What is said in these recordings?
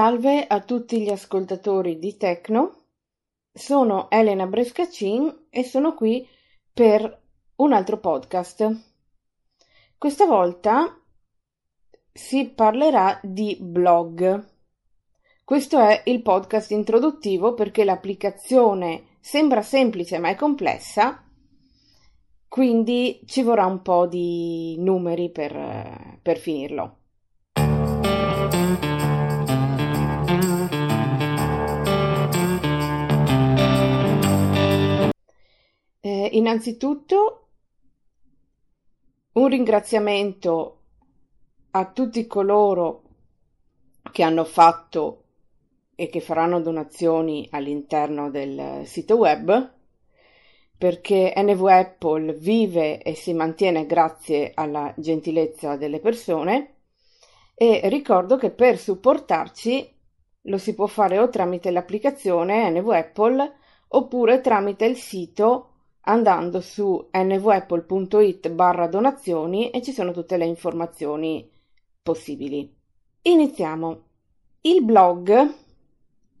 Salve a tutti gli ascoltatori di Tecno, sono Elena Brescacin e sono qui per un altro podcast. Questa volta si parlerà di blog. Questo è il podcast introduttivo perché l'applicazione sembra semplice ma è complessa, quindi ci vorrà un po' di numeri per, per finirlo. Eh, innanzitutto un ringraziamento a tutti coloro che hanno fatto e che faranno donazioni all'interno del sito web perché NV Apple vive e si mantiene grazie alla gentilezza delle persone e ricordo che per supportarci lo si può fare o tramite l'applicazione NV Apple oppure tramite il sito andando su nvapple.it barra donazioni e ci sono tutte le informazioni possibili. Iniziamo. Il blog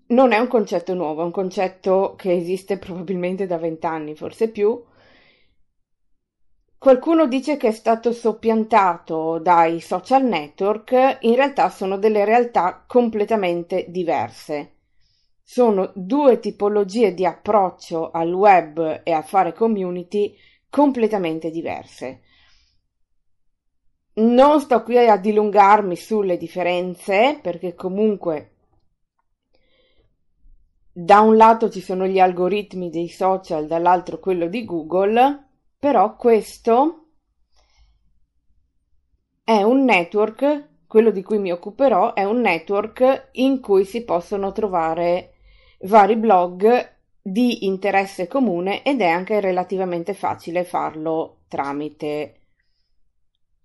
non è un concetto nuovo, è un concetto che esiste probabilmente da vent'anni, forse più. Qualcuno dice che è stato soppiantato dai social network, in realtà sono delle realtà completamente diverse sono due tipologie di approccio al web e a fare community completamente diverse. Non sto qui a dilungarmi sulle differenze perché comunque da un lato ci sono gli algoritmi dei social, dall'altro quello di Google, però questo è un network, quello di cui mi occuperò, è un network in cui si possono trovare vari blog di interesse comune ed è anche relativamente facile farlo tramite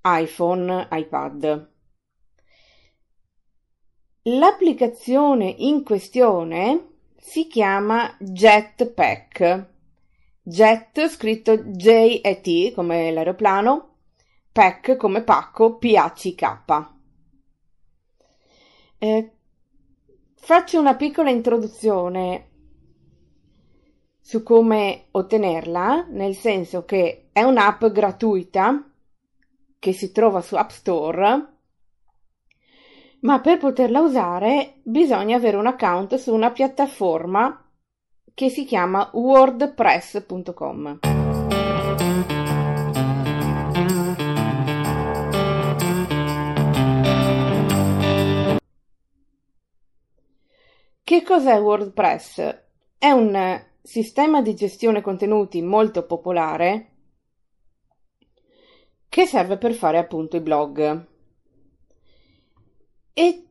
iPhone, iPad. L'applicazione in questione si chiama Jetpack. Jet scritto J-E-T come l'aeroplano, pack come pacco, P-A-C-K. Eh, Faccio una piccola introduzione su come ottenerla, nel senso che è un'app gratuita che si trova su App Store, ma per poterla usare bisogna avere un account su una piattaforma che si chiama wordpress.com. Che cos'è WordPress? È un sistema di gestione contenuti molto popolare che serve per fare appunto i blog. E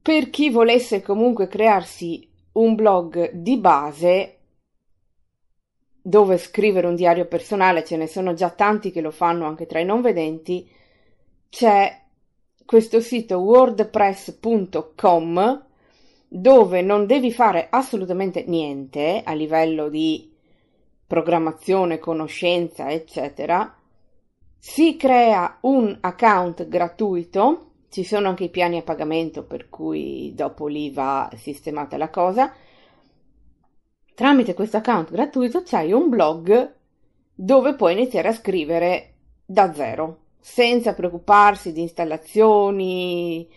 per chi volesse comunque crearsi un blog di base dove scrivere un diario personale, ce ne sono già tanti che lo fanno anche tra i non vedenti, c'è questo sito wordpress.com dove non devi fare assolutamente niente a livello di programmazione, conoscenza, eccetera, si crea un account gratuito, ci sono anche i piani a pagamento per cui dopo lì va sistemata la cosa. Tramite questo account gratuito c'hai un blog dove puoi iniziare a scrivere da zero, senza preoccuparsi di installazioni,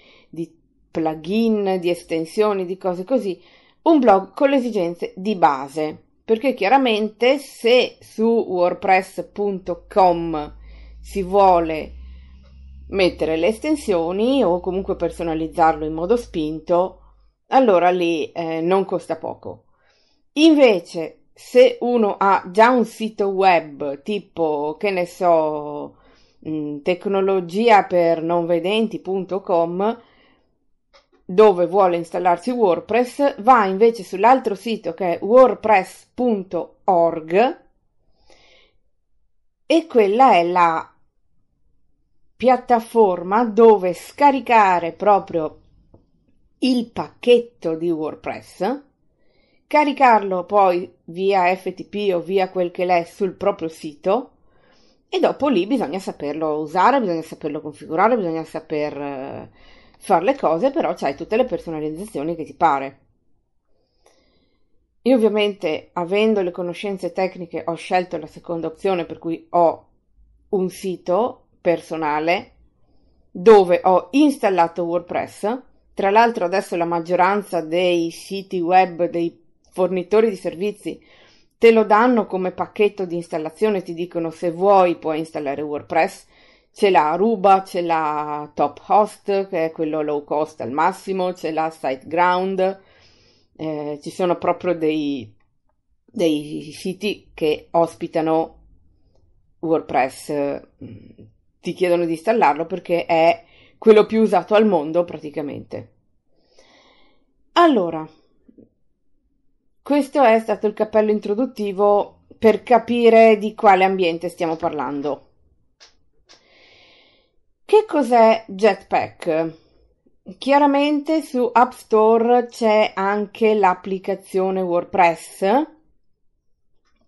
plugin, di estensioni, di cose così, un blog con le esigenze di base, perché chiaramente se su wordpress.com si vuole mettere le estensioni o comunque personalizzarlo in modo spinto, allora lì eh, non costa poco. Invece, se uno ha già un sito web tipo, che ne so, mh, tecnologia per non dove vuole installarsi WordPress, va invece sull'altro sito che è wordpress.org e quella è la piattaforma dove scaricare proprio il pacchetto di WordPress, caricarlo poi via FTP o via quel che l'è sul proprio sito e dopo lì bisogna saperlo usare, bisogna saperlo configurare, bisogna saper fare le cose, però c'hai tutte le personalizzazioni che ti pare. Io ovviamente, avendo le conoscenze tecniche, ho scelto la seconda opzione, per cui ho un sito personale dove ho installato WordPress. Tra l'altro adesso la maggioranza dei siti web, dei fornitori di servizi, te lo danno come pacchetto di installazione, ti dicono se vuoi puoi installare WordPress. C'è la Aruba, c'è la Top Host, che è quello low cost al massimo, c'è la SiteGround, eh, ci sono proprio dei, dei siti che ospitano WordPress, ti chiedono di installarlo perché è quello più usato al mondo praticamente. Allora, questo è stato il cappello introduttivo per capire di quale ambiente stiamo parlando. Che cos'è Jetpack? Chiaramente su App Store c'è anche l'applicazione WordPress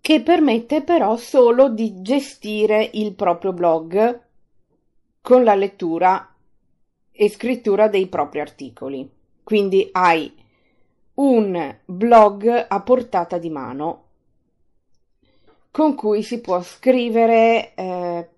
che permette però solo di gestire il proprio blog con la lettura e scrittura dei propri articoli. Quindi hai un blog a portata di mano con cui si può scrivere eh,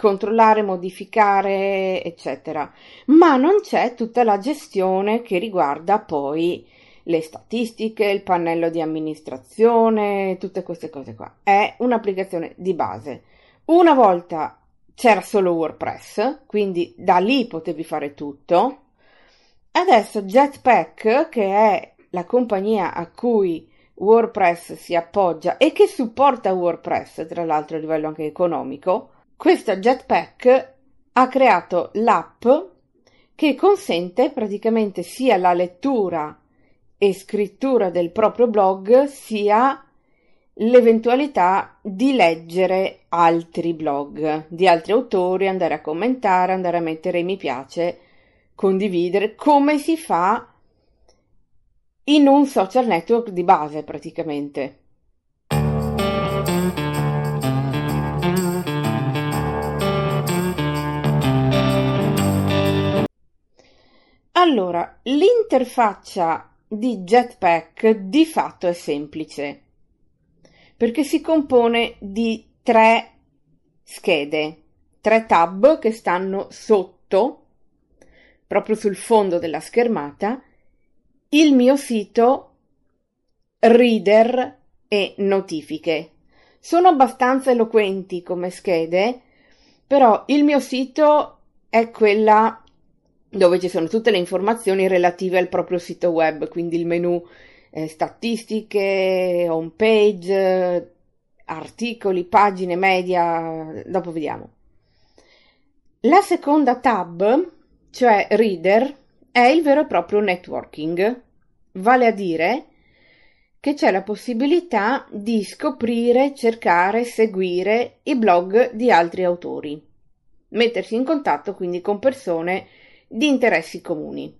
controllare, modificare, eccetera. Ma non c'è tutta la gestione che riguarda poi le statistiche, il pannello di amministrazione, tutte queste cose qua. È un'applicazione di base. Una volta c'era solo WordPress, quindi da lì potevi fare tutto. Adesso Jetpack, che è la compagnia a cui WordPress si appoggia e che supporta WordPress, tra l'altro a livello anche economico, questo Jetpack ha creato l'app che consente praticamente sia la lettura e scrittura del proprio blog sia l'eventualità di leggere altri blog di altri autori, andare a commentare, andare a mettere mi piace, condividere, come si fa in un social network di base praticamente. Allora, l'interfaccia di Jetpack di fatto è semplice perché si compone di tre schede, tre tab che stanno sotto, proprio sul fondo della schermata, il mio sito, reader e notifiche. Sono abbastanza eloquenti come schede, però il mio sito è quella dove ci sono tutte le informazioni relative al proprio sito web, quindi il menu eh, statistiche, home page, articoli, pagine, media, dopo vediamo. La seconda tab, cioè reader, è il vero e proprio networking, vale a dire che c'è la possibilità di scoprire, cercare, seguire i blog di altri autori, mettersi in contatto quindi con persone di interessi comuni.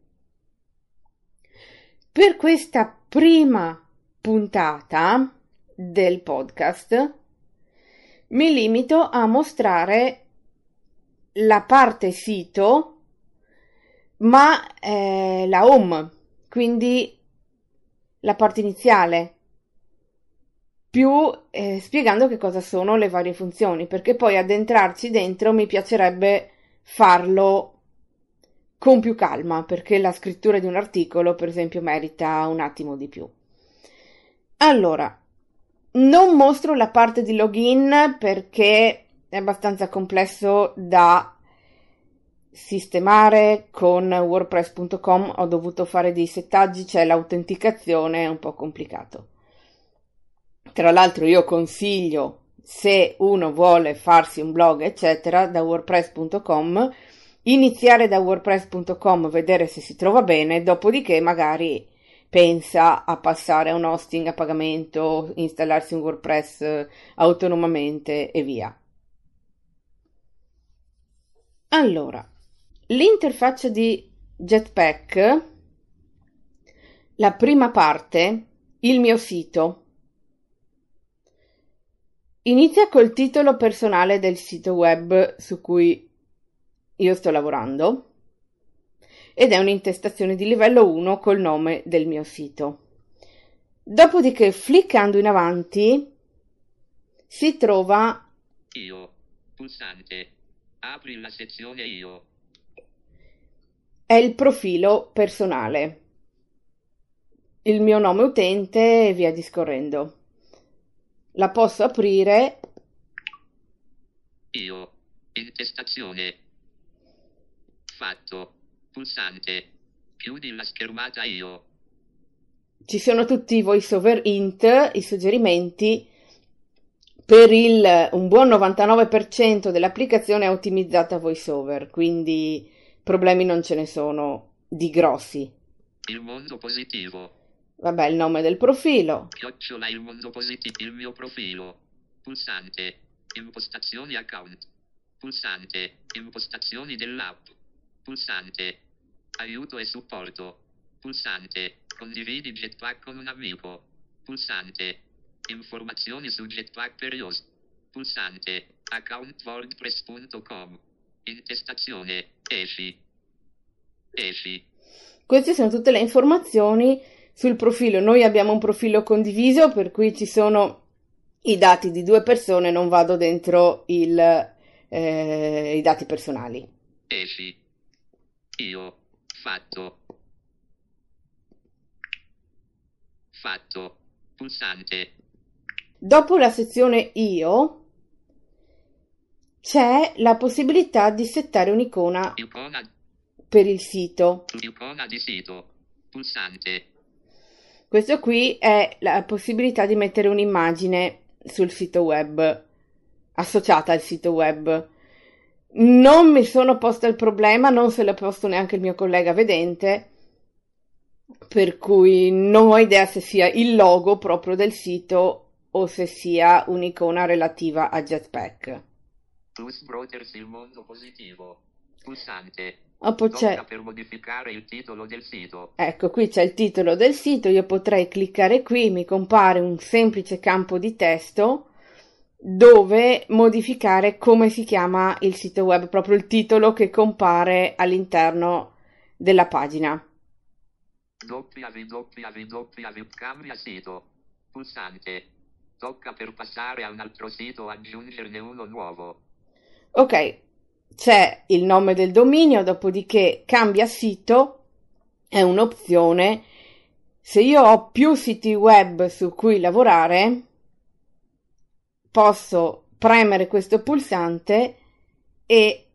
Per questa prima puntata del podcast mi limito a mostrare la parte sito, ma eh, la home, quindi la parte iniziale, più eh, spiegando che cosa sono le varie funzioni, perché poi addentrarci dentro mi piacerebbe farlo con più calma, perché la scrittura di un articolo, per esempio, merita un attimo di più. Allora, non mostro la parte di login perché è abbastanza complesso da sistemare con wordpress.com ho dovuto fare dei settaggi c'è l'autenticazione è un po' complicato tra l'altro io consiglio se uno vuole farsi un blog eccetera da wordpress.com iniziare da wordpress.com, vedere se si trova bene, dopodiché magari pensa a passare a un hosting a pagamento, installarsi un WordPress eh, autonomamente e via. Allora, l'interfaccia di Jetpack, la prima parte, il mio sito. Inizia col titolo personale del sito web su cui io sto lavorando, ed è un'intestazione di livello 1 col nome del mio sito. Dopodiché, fliccando in avanti, si trova Io. Pulsante. Apri la sezione Io. è il profilo personale, il mio nome utente e via discorrendo. La posso aprire Io. Intestazione. Fatto. Pulsante. Chiudi la schermata Io. ci sono tutti i voiceover int, i suggerimenti. Per il, un buon 99% dell'applicazione è ottimizzata voiceover, quindi problemi non ce ne sono di grossi. Il mondo positivo. Vabbè, il nome del profilo, Chiocciola il mondo positivo. Il mio profilo. Pulsante. Impostazioni account. Pulsante. Impostazioni dell'app. Pulsante. Aiuto e supporto. Pulsante. Condividi Jetpack con un amico. Pulsante. Informazioni su Jetpack per iOS. Pulsante. Account wordpress.com. Intestazione. Esci. Esci. Queste sono tutte le informazioni sul profilo. Noi abbiamo un profilo condiviso per cui ci sono i dati di due persone, non vado dentro il, eh, i dati personali. Esci. Io. Fatto. Fatto. Pulsante. Dopo la sezione Io c'è la possibilità di settare un'icona Icona. per il sito. Icona di sito. Pulsante. Questo qui è la possibilità di mettere un'immagine sul sito web, associata al sito web. Non mi sono posta il problema, non se l'ha posto neanche il mio collega vedente, per cui non ho idea se sia il logo proprio del sito o se sia un'icona relativa a Jetpack. Plus Brothers il mondo positivo. Pulsante. Ah, poi c'è, per modificare il titolo del sito. ecco, qui c'è il titolo del sito, io potrei cliccare qui, mi compare un semplice campo di testo dove modificare come si chiama il sito web, proprio il titolo che compare all'interno della pagina. www. Cambia sito. Pulsante. Tocca per passare a un altro sito aggiungerne uno nuovo. Ok, c'è il nome del dominio, dopodiché cambia sito è un'opzione. Se io ho più siti web su cui lavorare, posso premere questo pulsante e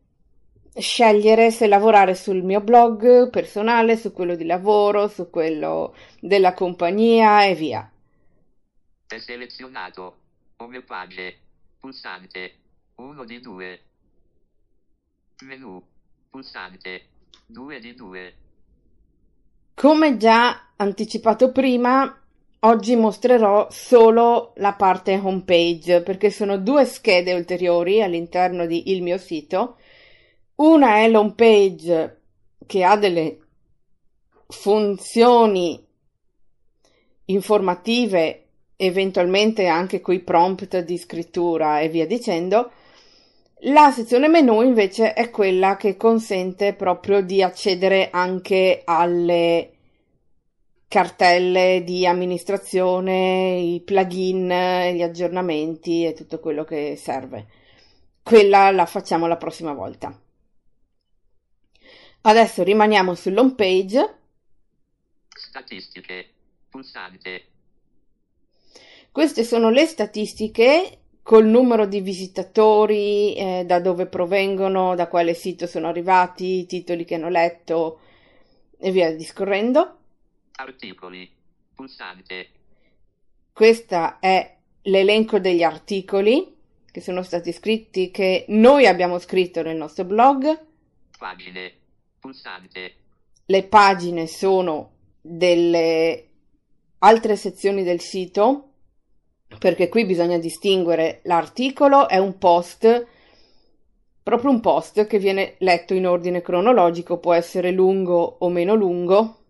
scegliere se lavorare sul mio blog personale, su quello di lavoro, su quello della compagnia e via. È selezionato. Home page. Pulsante. 1 di 2. Menu. Pulsante. 2 di 2. Come già anticipato prima, oggi mostrerò solo la parte homepage perché sono due schede ulteriori all'interno di il mio sito. Una è l'home page che ha delle funzioni informative, eventualmente anche coi prompt di scrittura e via dicendo. La sezione menu invece è quella che consente proprio di accedere anche alle cartelle di amministrazione, i plugin, gli aggiornamenti e tutto quello che serve. Quella la facciamo la prossima volta. Adesso rimaniamo sull'home page. Statistiche. Pulsante. Queste sono le statistiche col numero di visitatori, eh, da dove provengono, da quale sito sono arrivati, i titoli che hanno letto e via discorrendo. Articoli. Pulsante. Questo è l'elenco degli articoli che sono stati scritti, che noi abbiamo scritto nel nostro blog. Pagine. Pulsante. Le pagine sono delle altre sezioni del sito, perché qui bisogna distinguere l'articolo è un post, proprio un post che viene letto in ordine cronologico, può essere lungo o meno lungo,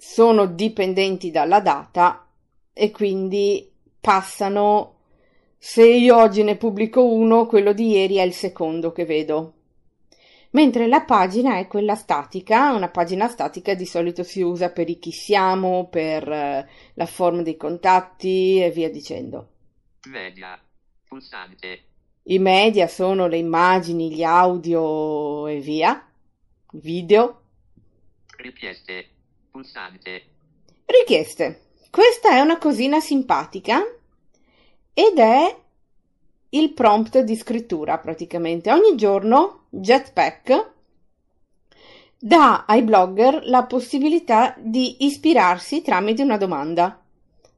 sono dipendenti dalla data e quindi passano, se io oggi ne pubblico uno, quello di ieri è il secondo che vedo. mentre la pagina è quella statica, una pagina statica di solito si usa per i chi siamo, per eh, la forma dei contatti e via dicendo. Media. Pulsante. I media sono le immagini, gli audio e via, video. Richieste. Pulsante. Richieste. Questa è una cosina simpatica ed è il prompt di scrittura praticamente. Ogni giorno Jetpack dà ai blogger la possibilità di ispirarsi tramite una domanda.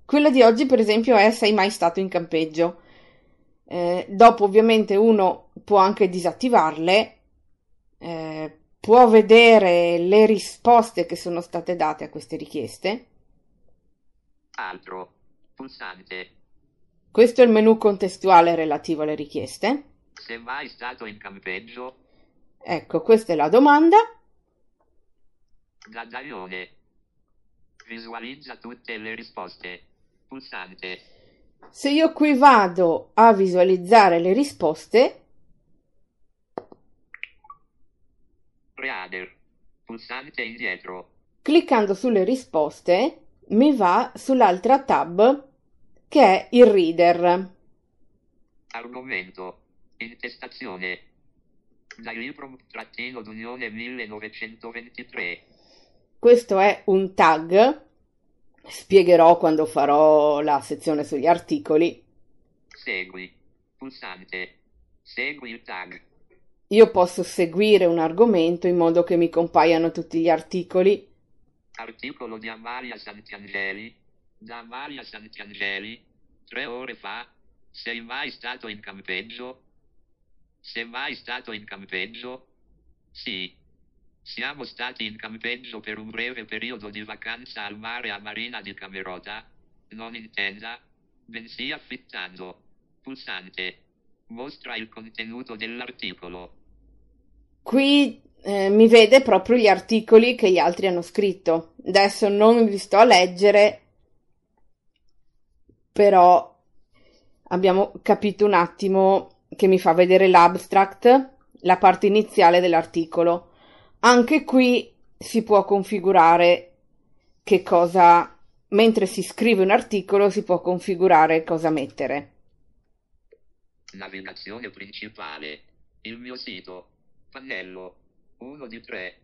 Quella di oggi, per esempio, è sei mai stato in campeggio? Eh, dopo, ovviamente, uno può anche disattivarle, eh, può vedere le risposte che sono state date a queste richieste. Altro. Pulsante. Questo è il menu contestuale relativo alle richieste. Sei mai stato in campeggio? Ecco, questa è la domanda. Gazzaione. Visualizza tutte le risposte. Pulsante. Se io qui vado a visualizzare le risposte, Reader. Pulsante indietro. cliccando sulle risposte mi va sull'altra tab che è il reader. Argomento. Intestazione. Da libro trattino d'Unione 1923. Questo è un tag. Spiegherò quando farò la sezione sugli articoli. Segui. Pulsante. Segui il tag. Io posso seguire un argomento in modo che mi compaiano tutti gli articoli. Articolo di Amalia Santiangeli. Da Amalia Santiangeli. Tre ore fa. Sei mai stato in campeggio? Sei mai stato in campeggio? Sì. Siamo stati in campeggio per un breve periodo di vacanza al mare a Marina di Camerota. Non in tenda, bensì affittando. Pulsante. Mostra il contenuto dell'articolo. Qui eh, mi vede proprio gli articoli che gli altri hanno scritto. Adesso non vi sto a leggere, però abbiamo capito un attimo che mi fa vedere l'abstract, la parte iniziale dell'articolo. Anche qui si può configurare che cosa, mentre si scrive un articolo, si può configurare cosa mettere. Navigazione principale. Il mio sito. Pannello. 1 di 3.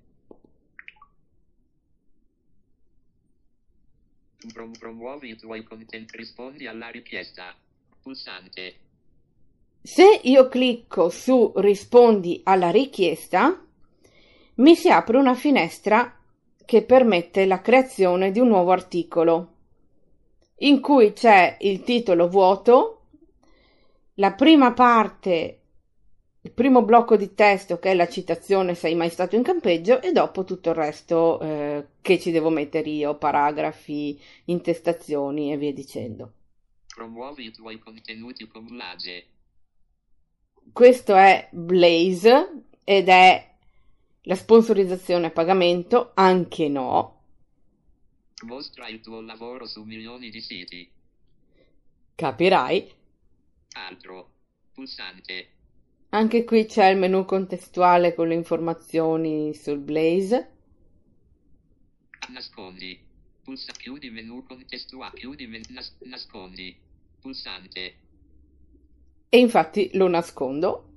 Prom- promuovi i tuoi content. Rispondi alla richiesta. Pulsante. Se io clicco su rispondi alla richiesta, mi si apre una finestra che permette la creazione di un nuovo articolo, in cui c'è il titolo vuoto, la prima parte, il primo blocco di testo che è la citazione sei mai stato in campeggio e dopo tutto il resto eh, che ci devo mettere io, paragrafi, intestazioni e via dicendo. Promuovi i tuoi contenuti con Blage. Questo è Blaze ed è la sponsorizzazione a pagamento, anche no. Mostra il tuo lavoro su milioni di siti. Capirai. Altro. Pulsante. Anche qui c'è il menu contestuale con le informazioni sul Blaze. Nascondi. Pulsa chiudi menu contestuale. Chiudi men- nas- nascondi. Pulsante. E infatti lo nascondo.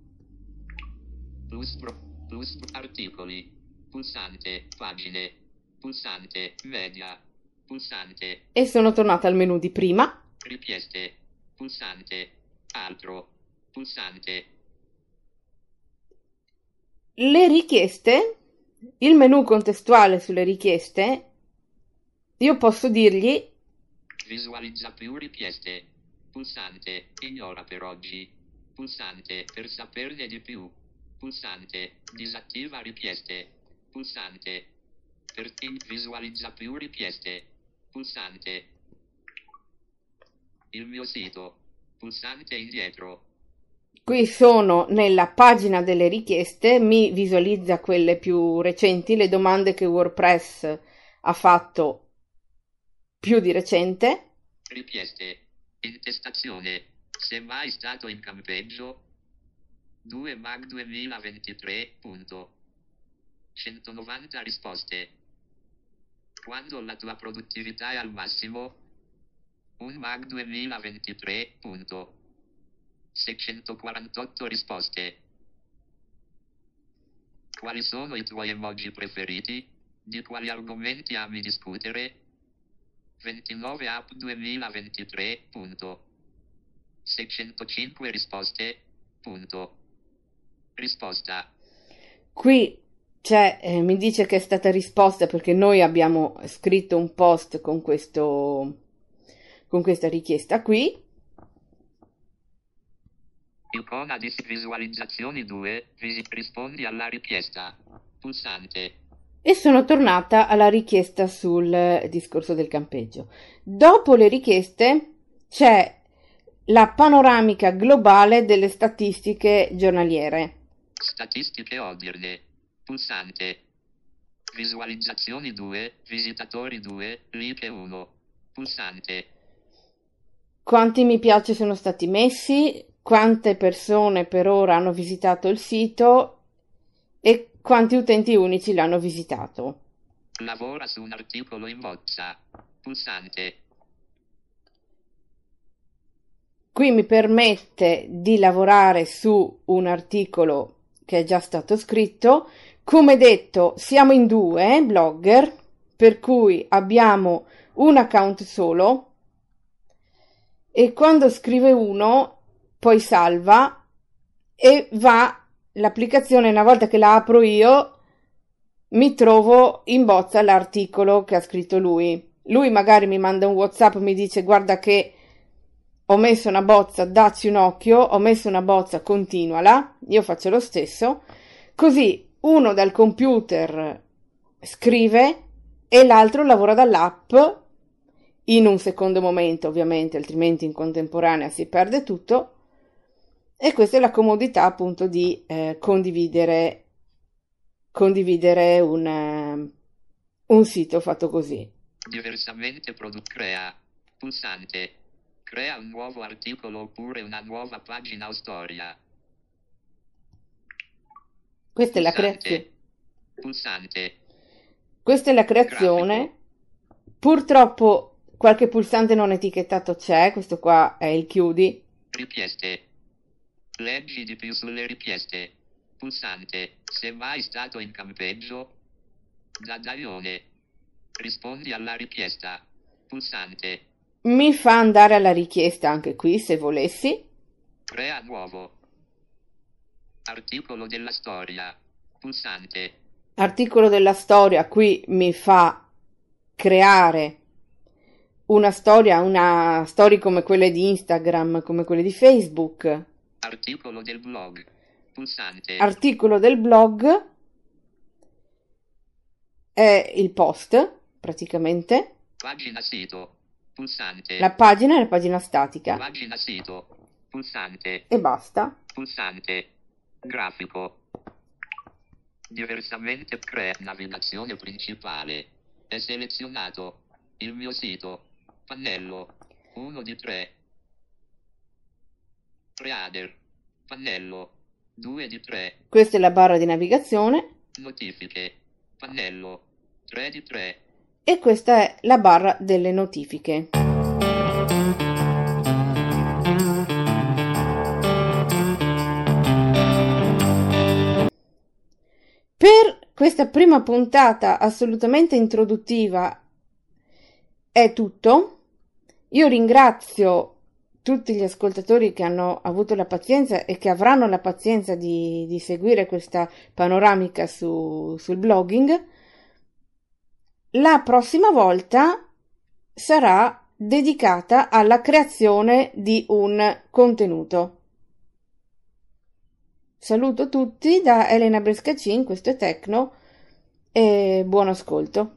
Plus pro. Plus articoli. Pulsante. Pagine. Pulsante. Media. Pulsante. E sono tornata al menu di prima. Richieste. Pulsante. Altro. Pulsante. Le richieste, il menu contestuale sulle richieste, io posso dirgli Visualizza più richieste. Pulsante. Ignora per oggi. Pulsante. Per saperne di più. Pulsante. Disattiva richieste. Pulsante. Per in- visualizza più richieste. Pulsante. Il mio sito. Pulsante indietro. Qui sono nella pagina delle richieste, mi visualizza quelle più recenti, le domande che WordPress ha fatto più di recente. Richieste. Intestazione. Sei mai stato in campeggio? 2 Mag 2023. Punto. 190 risposte. Quando la tua produttività è al massimo? Un MAG 2023. Punto. 648 risposte. Quali sono i tuoi emoji preferiti? Di quali argomenti ami discutere? 29 app 2023. Punto. 605 risposte. Punto. Risposta. Qui c'è, eh, mi dice che è stata risposta perché noi abbiamo scritto un post con questo, con questa richiesta qui. Icona di visualizzazioni 2. Visi- rispondi alla richiesta. Pulsante. E sono tornata alla richiesta sul discorso del campeggio. Dopo le richieste c'è la panoramica globale delle statistiche giornaliere. Statistiche odierne. Pulsante. Visualizzazioni 2. Visitatori 2. Like 1. Pulsante. Quanti mi piace sono stati messi, quante persone per ora hanno visitato il sito e quanti utenti unici l'hanno visitato. Lavora su un articolo in bozza. Pulsante. Qui mi permette di lavorare su un articolo che è già stato scritto. Come detto, siamo in due blogger, per cui abbiamo un account solo e quando scrive uno poi salva e va l'applicazione una volta che la apro io mi trovo in bozza l'articolo che ha scritto lui. Lui magari mi manda un WhatsApp, mi dice guarda che ho messo una bozza, dacci un occhio, ho messo una bozza, continuala, io faccio lo stesso, così uno dal computer scrive e l'altro lavora dall'app in un secondo momento, ovviamente, altrimenti in contemporanea si perde tutto. E questa è la comodità appunto di eh, condividere, condividere un, eh, un sito fatto così. Diversamente Product Crea. Pulsante. Crea un nuovo articolo oppure una nuova pagina o storia. Questa è la creazione. Pulsante. Questa è la creazione. Purtroppo qualche pulsante non etichettato c'è, questo qua è il chiudi. Richieste. Leggi di più sulle richieste. Pulsante. Se mai stato in campeggio. Dadaione. Rispondi alla richiesta. Pulsante. Mi fa andare alla richiesta anche qui se volessi. Crea nuovo. Articolo della storia. Pulsante. Articolo della storia qui mi fa creare una storia, una storia come quelle di Instagram, come quelle di Facebook. Articolo del blog. Pulsante. Articolo del blog è il post, praticamente. Pagina sito. Pulsante. La pagina è la pagina statica Pagina sito. Pulsante. e basta. Pulsante. Grafico. Diversamente crea navigazione principale. È selezionato. Il mio sito. Pannello. 1 di 3. Reader. Pannello. 2 di 3. Questa è la barra di navigazione Notifiche. Pannello. 3 di 3. e questa è la barra delle notifiche. Per questa prima puntata assolutamente introduttiva è tutto. Io ringrazio tutti gli ascoltatori che hanno avuto la pazienza e che avranno la pazienza di, di seguire questa panoramica su- sul blogging. La prossima volta sarà dedicata alla creazione di un contenuto. Saluto tutti da Elena Brescacin, questo è Tecno e buon ascolto.